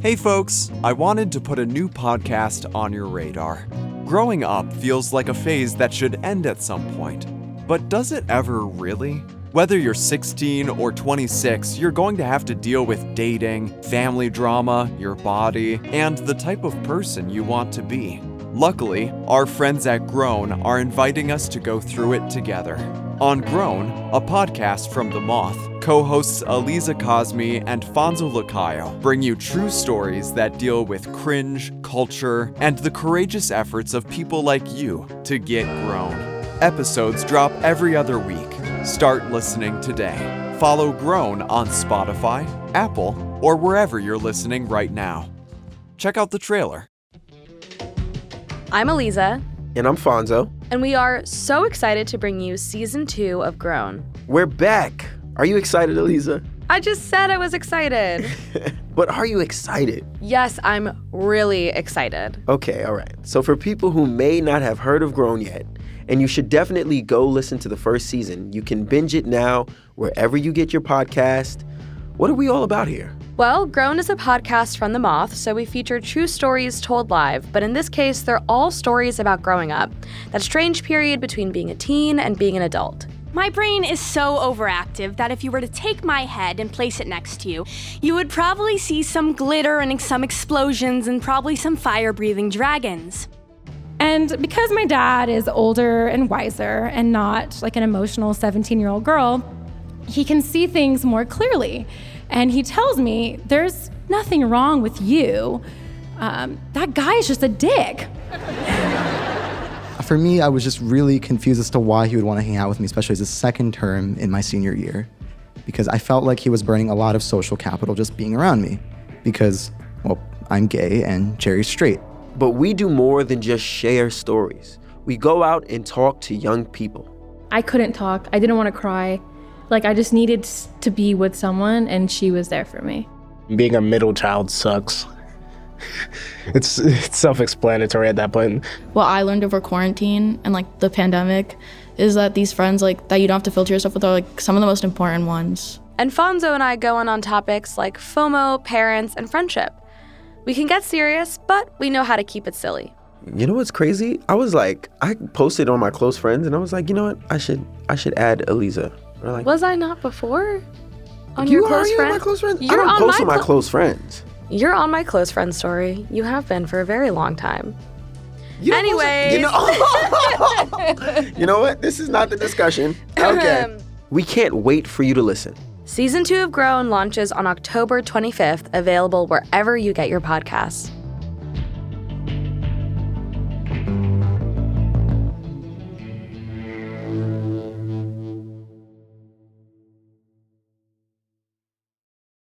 Hey folks, I wanted to put a new podcast on your radar. Growing up feels like a phase that should end at some point. But does it ever really? Whether you're 16 or 26, you're going to have to deal with dating, family drama, your body, and the type of person you want to be. Luckily, our friends at Grown are inviting us to go through it together. On Grown, a podcast from The Moth, co hosts Aliza Cosme and Fonzo Lacayo bring you true stories that deal with cringe, culture, and the courageous efforts of people like you to get grown. Episodes drop every other week. Start listening today. Follow Grown on Spotify, Apple, or wherever you're listening right now. Check out the trailer. I'm Aliza, And I'm Fonzo. and we are so excited to bring you season two of Grown. We're back. Are you excited, Aliza? I just said I was excited. But are you excited? yes, I'm really excited. Okay, all right. So, for people who may not have heard of Grown yet, and you should definitely go listen to the first season, you can binge it now wherever you get your podcast. What are we all about here? Well, Grown is a podcast from The Moth, so we feature true stories told live, but in this case, they're all stories about growing up. That strange period between being a teen and being an adult. My brain is so overactive that if you were to take my head and place it next to you, you would probably see some glitter and some explosions and probably some fire breathing dragons. And because my dad is older and wiser and not like an emotional 17 year old girl, he can see things more clearly. And he tells me, There's nothing wrong with you. Um, that guy is just a dick. For me, I was just really confused as to why he would want to hang out with me, especially as a second term in my senior year, because I felt like he was burning a lot of social capital just being around me, because, well, I'm gay and Jerry's straight. But we do more than just share stories. We go out and talk to young people. I couldn't talk. I didn't want to cry. Like, I just needed to be with someone, and she was there for me. being a middle child sucks. it's it's self-explanatory at that point. what I learned over quarantine and like the pandemic is that these friends like that you don't have to filter yourself with are like some of the most important ones. And Fonzo and I go in on topics like FOMO, parents, and friendship. We can get serious, but we know how to keep it silly. You know what's crazy? I was like, I posted on my close friends, and I was like, you know what? I should I should add Aliza. Or like, Was I not before? On you your are close you friend? my close friends? You're I don't on post my my clo- close friends. You're on my close friend story. You have been for a very long time. You Anyways. you know, you know what? This is not the discussion. Okay. we can't wait for you to listen. Season two of Grown launches on October 25th, available wherever you get your podcasts.